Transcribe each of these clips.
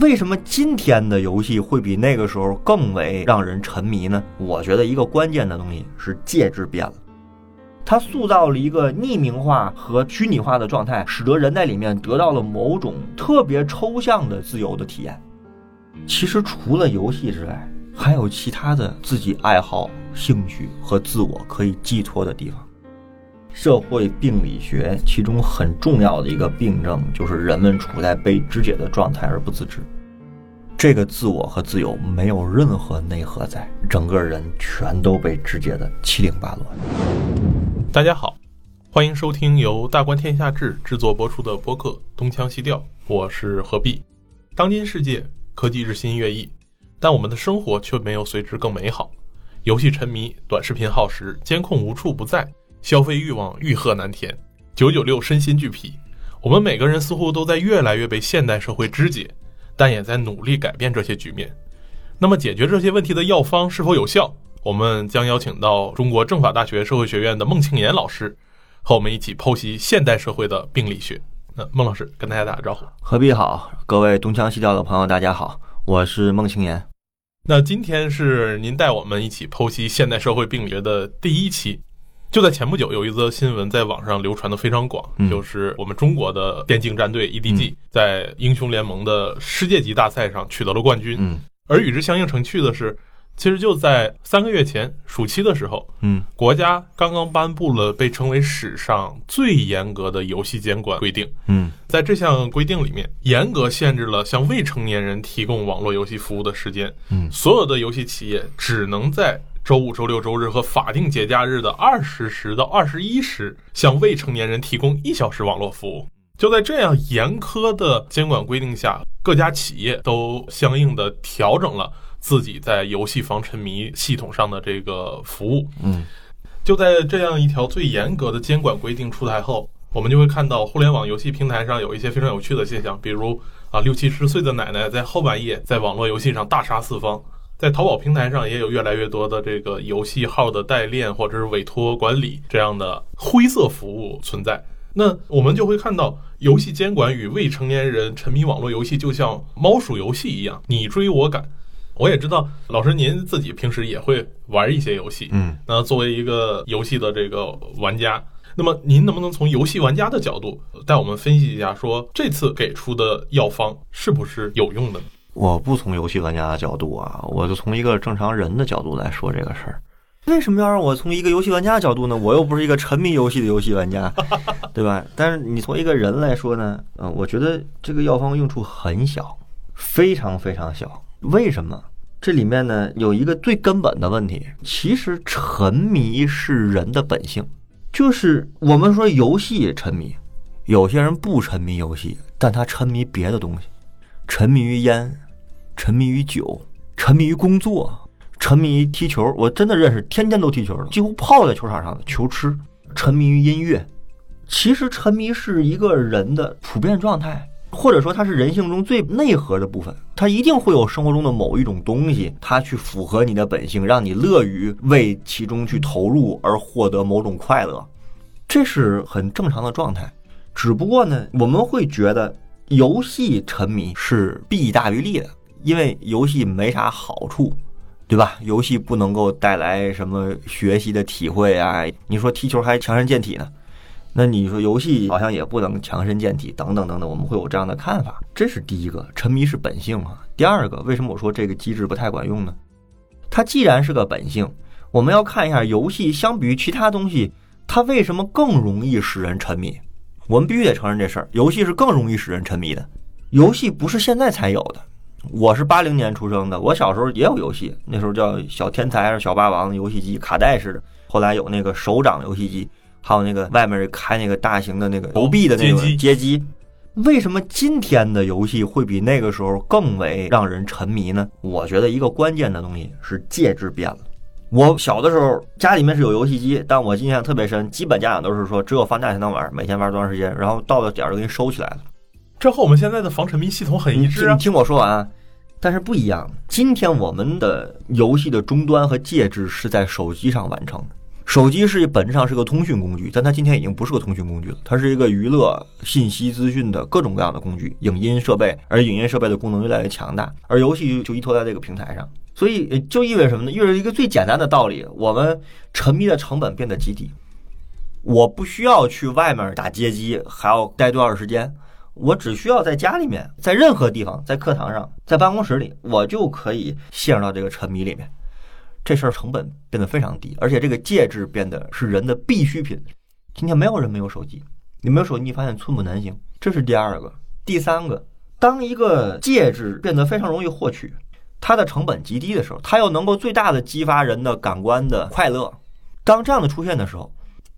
为什么今天的游戏会比那个时候更为让人沉迷呢？我觉得一个关键的东西是介质变了，它塑造了一个匿名化和虚拟化的状态，使得人在里面得到了某种特别抽象的自由的体验。其实除了游戏之外，还有其他的自己爱好、兴趣和自我可以寄托的地方。社会病理学其中很重要的一个病症，就是人们处在被肢解的状态而不自知。这个自我和自由没有任何内核在，整个人全都被肢解的七零八落。大家好，欢迎收听由大观天下志制作播出的播客《东腔西调》，我是何必。当今世界科技日新月异，但我们的生活却没有随之更美好。游戏沉迷、短视频耗时、监控无处不在。消费欲望欲壑难填，九九六身心俱疲。我们每个人似乎都在越来越被现代社会肢解，但也在努力改变这些局面。那么，解决这些问题的药方是否有效？我们将邀请到中国政法大学社会学院的孟庆岩老师，和我们一起剖析现代社会的病理学。那孟老师跟大家打个招呼。何必好，各位东腔西调的朋友，大家好，我是孟庆岩。那今天是您带我们一起剖析现代社会病理学的第一期。就在前不久，有一则新闻在网上流传的非常广，就是我们中国的电竞战队 EDG 在英雄联盟的世界级大赛上取得了冠军。嗯，而与之相应成趣的是，其实就在三个月前暑期的时候，嗯，国家刚刚颁布了被称为史上最严格的游戏监管规定。嗯，在这项规定里面，严格限制了向未成年人提供网络游戏服务的时间。嗯，所有的游戏企业只能在周五、周六、周日和法定节假日的二十时到二十一时，向未成年人提供一小时网络服务。就在这样严苛的监管规定下，各家企业都相应的调整了自己在游戏防沉迷系统上的这个服务。嗯，就在这样一条最严格的监管规定出台后，我们就会看到互联网游戏平台上有一些非常有趣的现象，比如啊，六七十岁的奶奶在后半夜在网络游戏上大杀四方。在淘宝平台上也有越来越多的这个游戏号的代练或者是委托管理这样的灰色服务存在。那我们就会看到，游戏监管与未成年人沉迷网络游戏就像猫鼠游戏一样，你追我赶。我也知道，老师您自己平时也会玩一些游戏，嗯，那作为一个游戏的这个玩家，那么您能不能从游戏玩家的角度带我们分析一下，说这次给出的药方是不是有用的？我不从游戏玩家的角度啊，我就从一个正常人的角度来说这个事儿。为什么要让我从一个游戏玩家的角度呢？我又不是一个沉迷游戏的游戏玩家，对吧？但是你从一个人来说呢，嗯，我觉得这个药方用处很小，非常非常小。为什么？这里面呢有一个最根本的问题，其实沉迷是人的本性，就是我们说游戏沉迷，有些人不沉迷游戏，但他沉迷别的东西，沉迷于烟。沉迷于酒，沉迷于工作，沉迷于踢球。我真的认识天天都踢球的，几乎泡在球场上的球痴。沉迷于音乐，其实沉迷是一个人的普遍状态，或者说它是人性中最内核的部分。它一定会有生活中的某一种东西，它去符合你的本性，让你乐于为其中去投入而获得某种快乐，这是很正常的状态。只不过呢，我们会觉得游戏沉迷是弊大于利的。因为游戏没啥好处，对吧？游戏不能够带来什么学习的体会啊。你说踢球还强身健体呢，那你说游戏好像也不能强身健体，等等等等，我们会有这样的看法。这是第一个，沉迷是本性啊。第二个，为什么我说这个机制不太管用呢？它既然是个本性，我们要看一下游戏相比于其他东西，它为什么更容易使人沉迷？我们必须得承认这事儿，游戏是更容易使人沉迷的。游戏不是现在才有的。我是八零年出生的，我小时候也有游戏，那时候叫小天才还是小霸王游戏机，卡带式的。后来有那个手掌游戏机，还有那个外面开那个大型的那个投币的那个街机。为什么今天的游戏会比那个时候更为让人沉迷呢？我觉得一个关键的东西是介质变了。我小的时候家里面是有游戏机，但我印象特别深，基本家长都是说只有放假才能玩，每天玩多长时间，然后到了点儿就给你收起来了。这和我们现在的防沉迷系统很一致啊！你听我说完，但是不一样。今天我们的游戏的终端和介质是在手机上完成的，手机是本质上是个通讯工具，但它今天已经不是个通讯工具了，它是一个娱乐、信息、资讯的各种各样的工具，影音设备，而影音设备的功能越来越强大，而游戏就依托在这个平台上，所以就意味着什么呢？意味着一个最简单的道理：我们沉迷的成本变得极低。我不需要去外面打街机，还要待多长时间？我只需要在家里面，在任何地方，在课堂上，在办公室里，我就可以陷入到这个沉迷里面。这事儿成本变得非常低，而且这个介质变得是人的必需品。今天没有人没有手机，你没有手机，你发现寸步难行。这是第二个，第三个，当一个介质变得非常容易获取，它的成本极低的时候，它又能够最大的激发人的感官的快乐。当这样的出现的时候，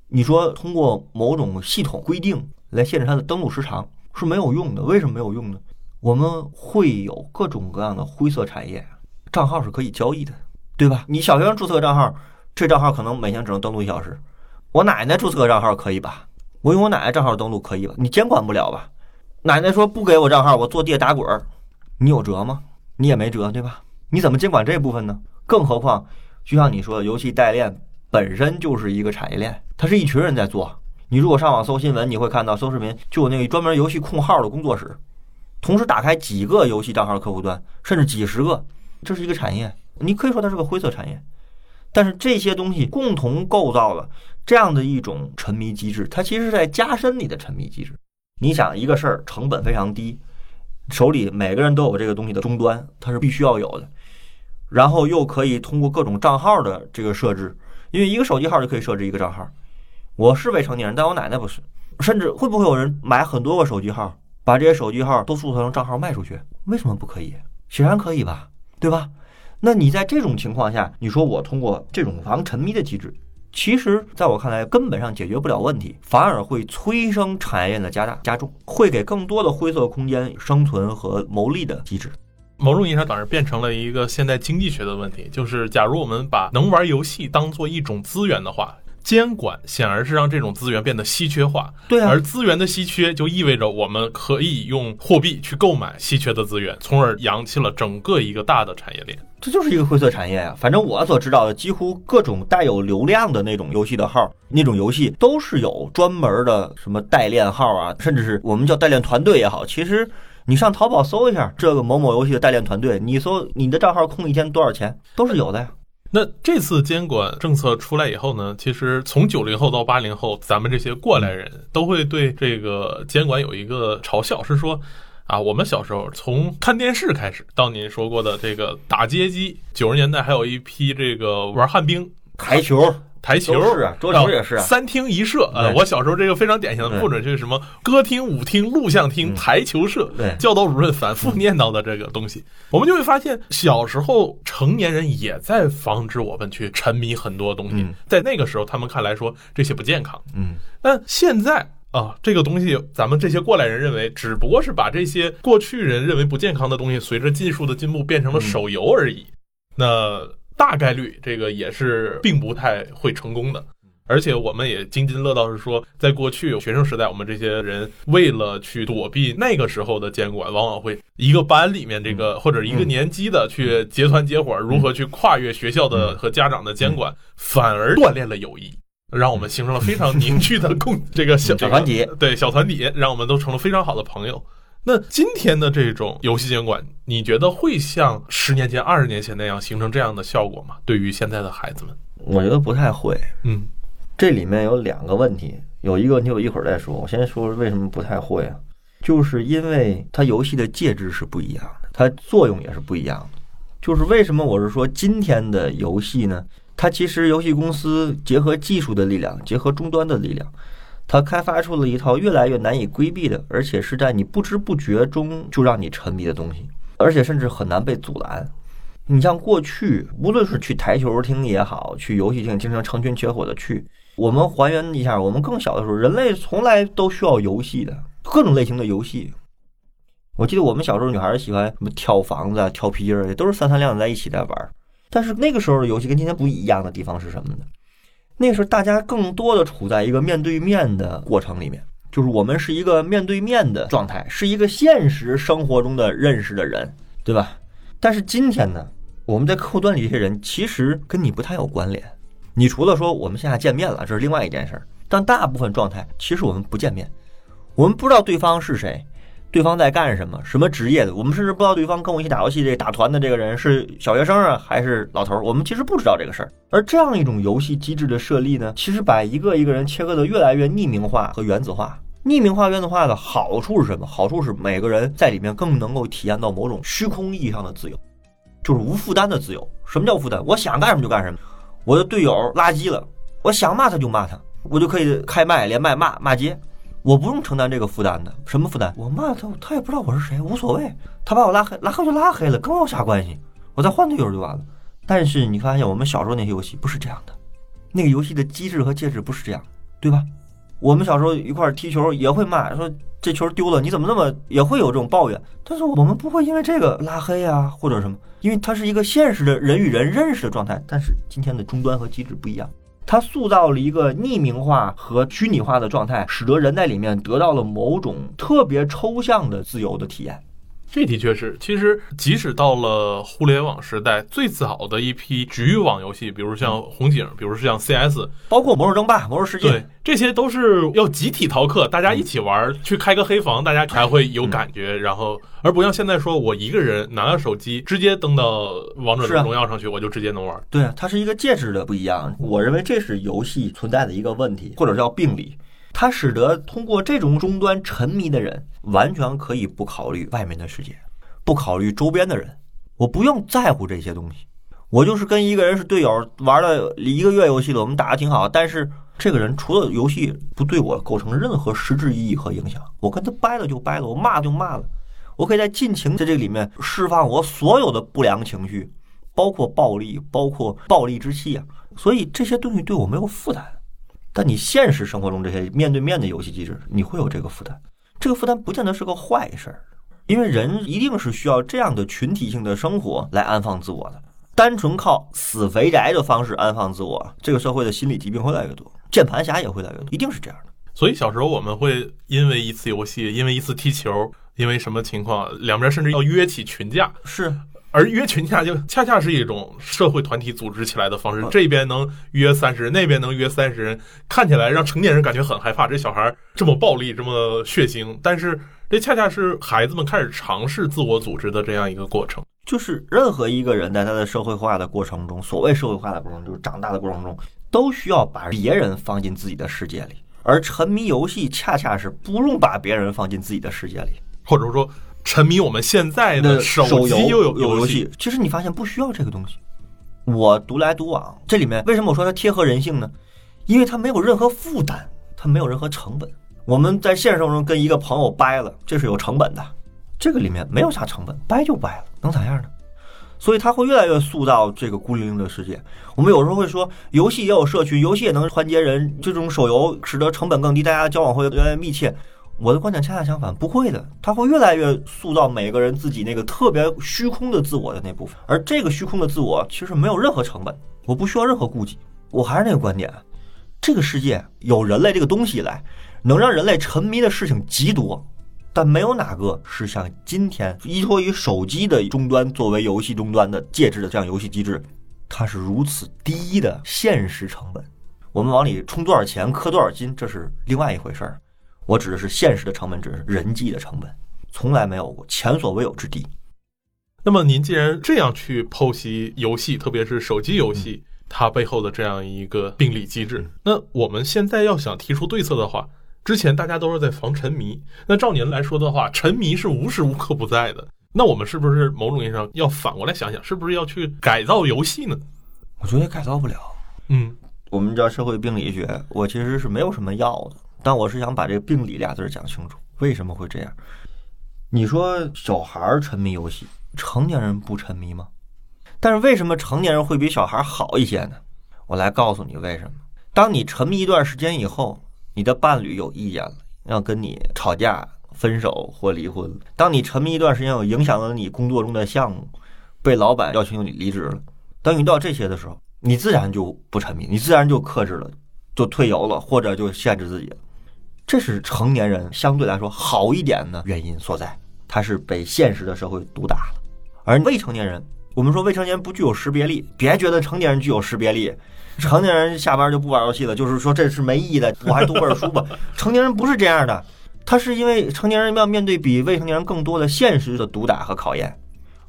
你说通过某种系统规定来限制它的登录时长是没有用的。为什么没有用呢？我们会有各种各样的灰色产业，账号是可以交易的。对吧？你小学生注册账号，这账号可能每天只能登录一小时。我奶奶注册个账号可以吧？我用我奶奶账号登录可以吧？你监管不了吧？奶奶说不给我账号，我坐地下打滚儿，你有辙吗？你也没辙，对吧？你怎么监管这部分呢？更何况，就像你说的，游戏代练本身就是一个产业链，它是一群人在做。你如果上网搜新闻，你会看到搜视频就有那个专门游戏控号的工作室，同时打开几个游戏账号客户端，甚至几十个，这是一个产业。你可以说它是个灰色产业，但是这些东西共同构造了这样的一种沉迷机制，它其实是在加深你的沉迷机制。你想一个事儿成本非常低，手里每个人都有这个东西的终端，它是必须要有的，然后又可以通过各种账号的这个设置，因为一个手机号就可以设置一个账号。我是未成年人，但我奶奶不是，甚至会不会有人买很多个手机号，把这些手机号都注册成账号卖出去？为什么不可以？显然可以吧，对吧？那你在这种情况下，你说我通过这种防沉迷的机制，其实在我看来根本上解决不了问题，反而会催生产业链的加大加重，会给更多的灰色空间生存和牟利的机制。某种意义上，反而变成了一个现代经济学的问题，就是假如我们把能玩游戏当做一种资源的话。监管显然是让这种资源变得稀缺化，对啊，而资源的稀缺就意味着我们可以用货币去购买稀缺的资源，从而扬起了整个一个大的产业链。这就是一个灰色产业呀。反正我所知道的，几乎各种带有流量的那种游戏的号，那种游戏都是有专门的什么代练号啊，甚至是我们叫代练团队也好。其实你上淘宝搜一下这个某某游戏的代练团队，你搜你的账号空一天多少钱，都是有的呀。那这次监管政策出来以后呢，其实从九零后到八零后，咱们这些过来人都会对这个监管有一个嘲笑，是说，啊，我们小时候从看电视开始，到您说过的这个打街机，九十年代还有一批这个玩旱冰、台球。台球是啊，桌球也是啊，三厅一社呃。我小时候这个非常典型的布置就是什么歌厅、舞厅、录像厅、台球社。对，教导主任反复念叨的这个东西，我们就会发现，小时候成年人也在防止我们去沉迷很多东西。在那个时候，他们看来说这些不健康。嗯，但现在啊，这个东西咱们这些过来人认为，只不过是把这些过去人认为不健康的东西，随着技术的进步变成了手游而已。那。大概率这个也是并不太会成功的，而且我们也津津乐道是说，在过去学生时代，我们这些人为了去躲避那个时候的监管，往往会一个班里面这个或者一个年级的去结团结伙，如何去跨越学校的和家长的监管，反而锻炼了友谊，让我们形成了非常凝聚的共 这个小团体，对小团体，让我们都成了非常好的朋友。那今天的这种游戏监管，你觉得会像十年前、二十年前那样形成这样的效果吗？对于现在的孩子们，我觉得不太会。嗯，这里面有两个问题，有一个问题我一会儿再说。我先说为什么不太会啊？就是因为它游戏的介质是不一样的，它作用也是不一样的。就是为什么我是说今天的游戏呢？它其实游戏公司结合技术的力量，结合终端的力量。它开发出了一套越来越难以规避的，而且是在你不知不觉中就让你沉迷的东西，而且甚至很难被阻拦。你像过去，无论是去台球厅也好，去游戏厅，经常成群结伙的去。我们还原一下，我们更小的时候，人类从来都需要游戏的，各种类型的游戏。我记得我们小时候，女孩喜欢什么跳房子、跳皮筋儿，都是三三两两在一起在玩。但是那个时候的游戏跟今天不一样的地方是什么呢？那时候大家更多的处在一个面对面的过程里面，就是我们是一个面对面的状态，是一个现实生活中的认识的人，对吧？但是今天呢，我们在客户端里这些人其实跟你不太有关联，你除了说我们现在见面了，这是另外一件事儿，但大部分状态其实我们不见面，我们不知道对方是谁，对方在干什么，什么职业的，我们甚至不知道对方跟我一起打游戏这打团的这个人是小学生啊还是老头儿，我们其实不知道这个事儿。而这样一种游戏机制的设立呢，其实把一个一个人切割的越来越匿名化和原子化。匿名化、原子化的好处是什么？好处是每个人在里面更能够体验到某种虚空意义上的自由，就是无负担的自由。什么叫负担？我想干什么就干什么。我的队友垃圾了，我想骂他就骂他，我就可以开麦连麦骂骂街，我不用承担这个负担的。什么负担？我骂他，他也不知道我是谁，无所谓。他把我拉黑，拉黑就拉黑了，跟我有啥关系？我再换队友就完了。但是你发现我们小时候那些游戏不是这样的，那个游戏的机制和介质不是这样，对吧？我们小时候一块踢球也会骂，说这球丢了，你怎么那么也会有这种抱怨。但是我们不会因为这个拉黑啊或者什么，因为它是一个现实的人与人认识的状态。但是今天的终端和机制不一样，它塑造了一个匿名化和虚拟化的状态，使得人在里面得到了某种特别抽象的自由的体验。这的确是，其实即使到了互联网时代，最早的一批局域网游戏，比如像红警，比如像 CS，包括魔兽争霸、魔兽世界，对，这些都是要集体逃课，大家一起玩，去开个黑房，大家才会有感觉。然后，而不像现在说，我一个人拿着手机直接登到王者荣耀上去，我就直接能玩。对啊，它是一个介质的不一样。我认为这是游戏存在的一个问题，或者叫病理。它使得通过这种终端沉迷的人，完全可以不考虑外面的世界，不考虑周边的人，我不用在乎这些东西，我就是跟一个人是队友，玩了一个月游戏了，我们打的挺好，但是这个人除了游戏不对我构成任何实质意义和影响，我跟他掰了就掰了，我骂就骂了，我可以在尽情在这里面释放我所有的不良情绪，包括暴力，包括暴力之气啊，所以这些东西对我没有负担。但你现实生活中这些面对面的游戏机制，你会有这个负担。这个负担不见得是个坏事儿，因为人一定是需要这样的群体性的生活来安放自我的。单纯靠死肥宅的方式安放自我，这个社会的心理疾病会越来越多，键盘侠也会越来越多，一定是这样的。所以小时候我们会因为一次游戏，因为一次踢球，因为什么情况，两边甚至要约起群架。是。而约群架就恰恰是一种社会团体组织起来的方式，这边能约三十人，那边能约三十人，看起来让成年人感觉很害怕。这小孩这么暴力，这么血腥，但是这恰恰是孩子们开始尝试自我组织的这样一个过程。就是任何一个人在他的社会化的过程中，所谓社会化的过程，就是长大的过程中，都需要把别人放进自己的世界里。而沉迷游戏恰恰是不用把别人放进自己的世界里，或者说。沉迷我们现在的手机又有游戏，其实你发现不需要这个东西。我独来独往，这里面为什么我说它贴合人性呢？因为它没有任何负担，它没有任何成本。我们在现实生活中跟一个朋友掰了，这是有成本的。这个里面没有啥成本，掰就掰了，能咋样呢？所以它会越来越塑造这个孤零零的世界。我们有时候会说，游戏也有社区，游戏也能团结人。这种手游使得成本更低，大家交往会越来越密切。我的观点恰恰相反，不会的，他会越来越塑造每个人自己那个特别虚空的自我的那部分，而这个虚空的自我其实没有任何成本，我不需要任何顾忌。我还是那个观点，这个世界有人类这个东西来，能让人类沉迷的事情极多，但没有哪个是像今天依托于手机的终端作为游戏终端的介质的这样游戏机制，它是如此低的现实成本。我们往里充多少钱，氪多少金，这是另外一回事儿。我指的是现实的成本，指的是人际的成本，从来没有过，前所未有之低。那么您既然这样去剖析游戏，特别是手机游戏，它背后的这样一个病理机制，那我们现在要想提出对策的话，之前大家都是在防沉迷，那照您来说的话，沉迷是无时无刻不在的，那我们是不是某种意义上要反过来想想，是不是要去改造游戏呢？我觉得改造不了。嗯，我们叫社会病理学，我其实是没有什么药的。但我是想把这个病理俩字讲清楚，为什么会这样？你说小孩沉迷游戏，成年人不沉迷吗？但是为什么成年人会比小孩好一些呢？我来告诉你为什么。当你沉迷一段时间以后，你的伴侣有意见了，要跟你吵架、分手或离婚；当你沉迷一段时间，有影响了你工作中的项目，被老板要求你离职了。当遇到这些的时候，你自然就不沉迷，你自然就克制了，就退游了，或者就限制自己了。这是成年人相对来说好一点的原因所在，他是被现实的社会毒打了，而未成年人，我们说未成年人不具有识别力，别觉得成年人具有识别力，成年人下班就不玩游戏了，就是说这是没意义的，我还读本书吧。成年人不是这样的，他是因为成年人要面对比未成年人更多的现实的毒打和考验。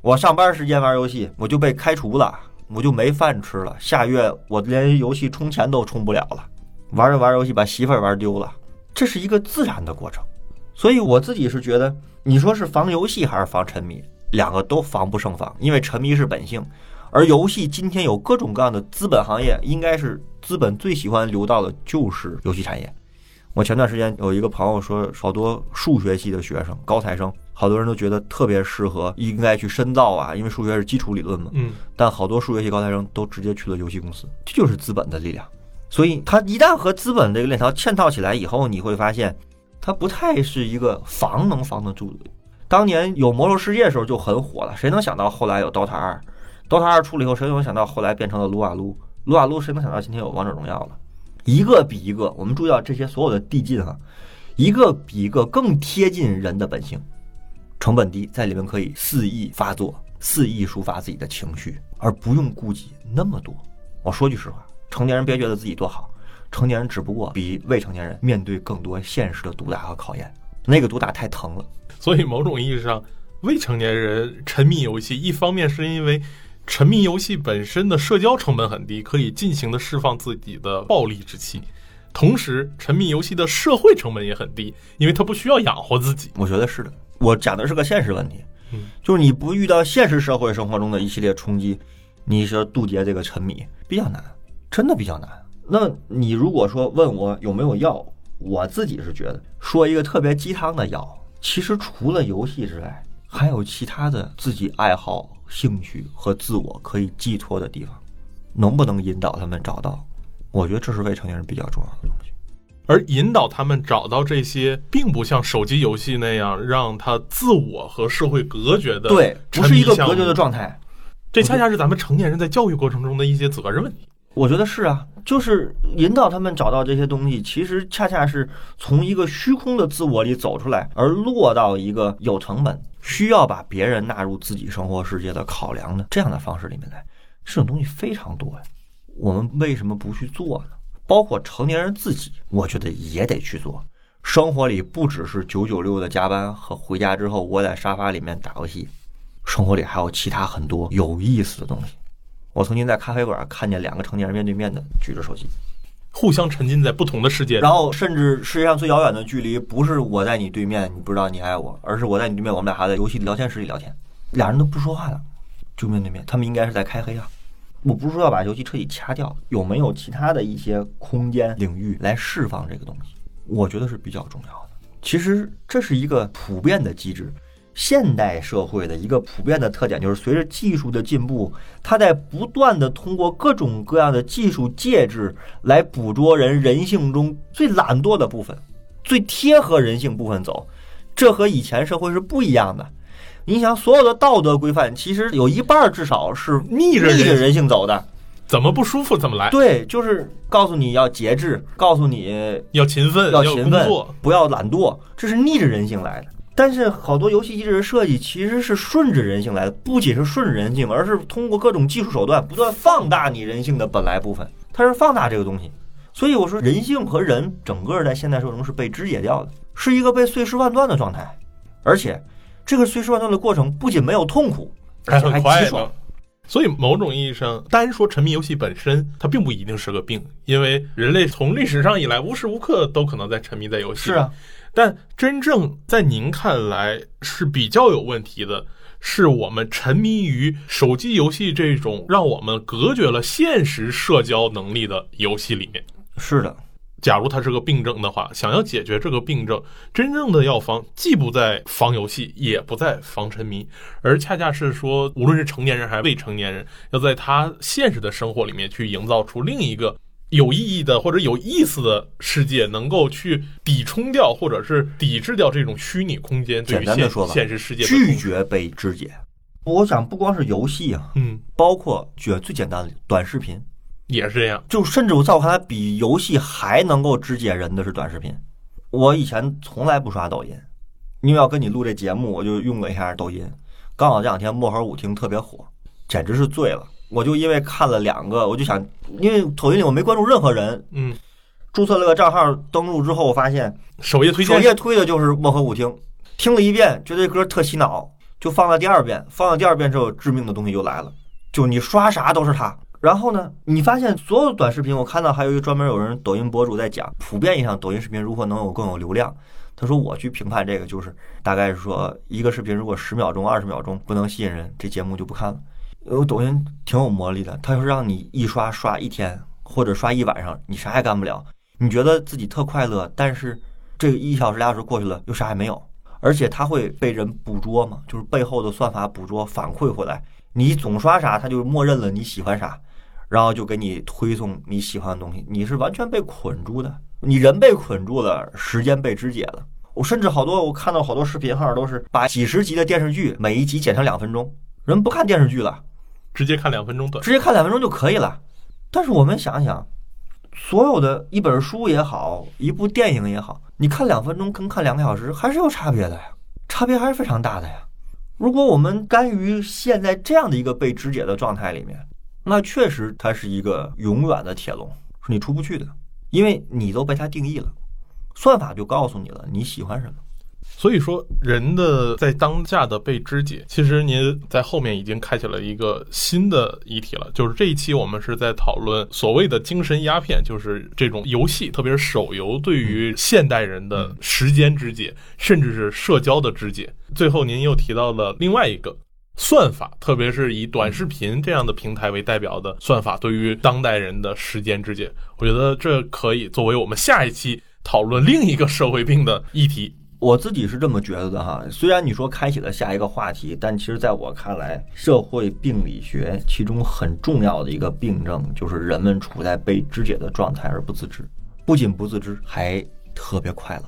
我上班时间玩游戏，我就被开除了，我就没饭吃了。下月我连游戏充钱都充不了了，玩着玩游戏把媳妇儿玩丢了，这是一个自然的过程。所以我自己是觉得，你说是防游戏还是防沉迷，两个都防不胜防，因为沉迷是本性。而游戏今天有各种各样的资本行业，应该是资本最喜欢流到的就是游戏产业。我前段时间有一个朋友说，好多数学系的学生、高材生，好多人都觉得特别适合，应该去深造啊，因为数学是基础理论嘛。嗯，但好多数学系高材生都直接去了游戏公司，这就是资本的力量。所以，他一旦和资本这个链条嵌套起来以后，你会发现，它不太是一个防能防得住的。当年有魔兽世界的时候就很火了，谁能想到后来有 DOTA 二？DOTA 二出了以后，谁能想到后来变成了撸啊撸？撸啊撸谁能想到今天有王者荣耀了？一个比一个，我们注意到这些所有的递进哈，一个比一个更贴近人的本性，成本低，在里面可以肆意发作，肆意抒发自己的情绪，而不用顾及那么多。我说句实话，成年人别觉得自己多好，成年人只不过比未成年人面对更多现实的毒打和考验，那个毒打太疼了。所以某种意义上，未成年人沉迷游戏，一方面是因为。沉迷游戏本身的社交成本很低，可以尽情的释放自己的暴力之气；同时，沉迷游戏的社会成本也很低，因为他不需要养活自己。我觉得是的，我讲的是个现实问题，嗯，就是你不遇到现实社会生活中的一系列冲击，你说杜绝这个沉迷比较难，真的比较难。那你如果说问我有没有药，我自己是觉得说一个特别鸡汤的药，其实除了游戏之外，还有其他的自己爱好。兴趣和自我可以寄托的地方，能不能引导他们找到？我觉得这是未成年人比较重要的东西。而引导他们找到这些，并不像手机游戏那样让他自我和社会隔绝的，对，不是一个隔绝的状态。这恰恰是咱们成年人在教育过程中的一些责任问题。我觉得是啊，就是引导他们找到这些东西，其实恰恰是从一个虚空的自我里走出来，而落到一个有成本。需要把别人纳入自己生活世界的考量的这样的方式里面来，这种东西非常多呀。我们为什么不去做呢？包括成年人自己，我觉得也得去做。生活里不只是九九六的加班和回家之后窝在沙发里面打游戏，生活里还有其他很多有意思的东西。我曾经在咖啡馆看见两个成年人面对面的举着手机。互相沉浸在不同的世界，然后甚至世界上最遥远的距离，不是我在你对面，你不知道你爱我，而是我在你对面，我们俩还在游戏聊天室里聊天，俩人都不说话了，就面对面，他们应该是在开黑啊。我不是说要把游戏彻底掐掉，有没有其他的一些空间领域来释放这个东西？我觉得是比较重要的。其实这是一个普遍的机制。现代社会的一个普遍的特点就是，随着技术的进步，它在不断的通过各种各样的技术介质来捕捉人人性中最懒惰的部分，最贴合人性部分走。这和以前社会是不一样的。你想，所有的道德规范，其实有一半至少是逆着逆着人性走的，怎么不舒服怎么来。对，就是告诉你要节制，告诉你要勤奋，要勤奋，不要懒惰，这是逆着人性来的。但是好多游戏机制的设计其实是顺着人性来的，不仅是顺着人性，而是通过各种技术手段不断放大你人性的本来部分，它是放大这个东西。所以我说，人性和人整个在现代社会中是被肢解掉的，是一个被碎尸万段的状态。而且，这个碎尸万段的过程不仅没有痛苦，而且还极爽。所以，某种意义上，单说沉迷游戏本身，它并不一定是个病，因为人类从历史上以来，无时无刻都可能在沉迷在游戏。是啊。但真正在您看来是比较有问题的，是我们沉迷于手机游戏这种让我们隔绝了现实社交能力的游戏里面。是的，假如它是个病症的话，想要解决这个病症，真正的药方既不在防游戏，也不在防沉迷，而恰恰是说，无论是成年人还是未成年人，要在他现实的生活里面去营造出另一个。有意义的或者有意思的世界，能够去抵冲掉或者是抵制掉这种虚拟空间。简单的说吧，现实世界拒绝被肢解。我想不光是游戏啊，嗯，包括举最简单的短视频也是这样。就甚至我在我看来，比游戏还能够肢解人的是短视频。我以前从来不刷抖音，因为要跟你录这节目，我就用了一下抖音。刚好这两天漠河舞厅特别火，简直是醉了。我就因为看了两个，我就想，因为抖音里我没关注任何人，嗯，注册了个账号，登录之后，我发现首页推荐首页推的就是漠河舞厅，听了一遍，觉得这歌特洗脑，就放了第二遍，放了第二遍之后，致命的东西就来了，就你刷啥都是它。然后呢，你发现所有短视频，我看到还有一个专门有人抖音博主在讲，普遍意义上抖音视频如何能有更有流量。他说我去评判这个，就是大概是说一个视频如果十秒钟、二十秒钟不能吸引人，这节目就不看了。因为抖音挺有魔力的，它是让你一刷刷一天或者刷一晚上，你啥也干不了，你觉得自己特快乐，但是这个一小时俩小时过去了，又啥也没有。而且它会被人捕捉嘛，就是背后的算法捕捉反馈回来，你总刷啥，它就默认了你喜欢啥，然后就给你推送你喜欢的东西，你是完全被捆住的。你人被捆住了，时间被肢解了。我甚至好多我看到好多视频号都是把几十集的电视剧每一集剪成两分钟，人不看电视剧了，直接看两分钟短，直接看两分钟就可以了。但是我们想想，所有的一本书也好，一部电影也好，你看两分钟跟看两个小时还是有差别的呀，差别还是非常大的呀。如果我们甘于陷在这样的一个被肢解的状态里面，那确实它是一个永远的铁笼，是你出不去的。因为你都被它定义了，算法就告诉你了你喜欢什么。所以说，人的在当下的被肢解，其实您在后面已经开启了一个新的议题了。就是这一期我们是在讨论所谓的精神鸦片，就是这种游戏，特别是手游对于现代人的时间肢解，甚至是社交的肢解。最后您又提到了另外一个。算法，特别是以短视频这样的平台为代表的算法，对于当代人的时间之解，我觉得这可以作为我们下一期讨论另一个社会病的议题。我自己是这么觉得的哈。虽然你说开启了下一个话题，但其实在我看来，社会病理学其中很重要的一个病症就是人们处在被肢解的状态而不自知，不仅不自知，还特别快乐，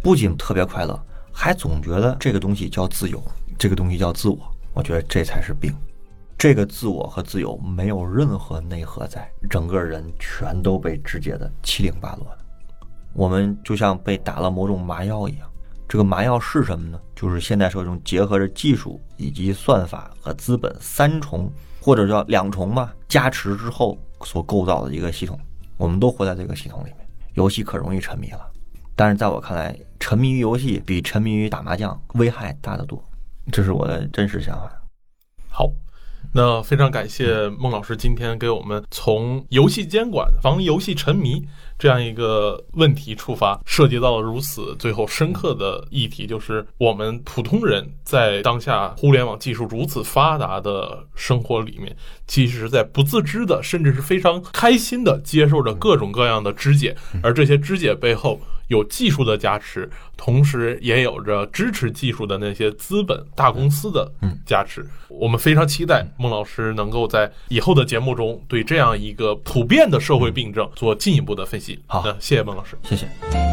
不仅特别快乐，还总觉得这个东西叫自由，这个东西叫自我。我觉得这才是病，这个自我和自由没有任何内核在，整个人全都被肢解的七零八落的。我们就像被打了某种麻药一样，这个麻药是什么呢？就是现代社会中结合着技术以及算法和资本三重或者叫两重吧加持之后所构造的一个系统。我们都活在这个系统里面，游戏可容易沉迷了，但是在我看来，沉迷于游戏比沉迷于打麻将危害大得多。这是我的真实想法。好，那非常感谢孟老师今天给我们从游戏监管、防游戏沉迷这样一个问题出发，涉及到了如此最后深刻的议题，就是我们普通人在当下互联网技术如此发达的生活里面，其实在不自知的，甚至是非常开心的接受着各种各样的肢解，而这些肢解背后。有技术的加持，同时也有着支持技术的那些资本大公司的加持。我们非常期待孟老师能够在以后的节目中对这样一个普遍的社会病症做进一步的分析。好，谢谢孟老师，谢谢。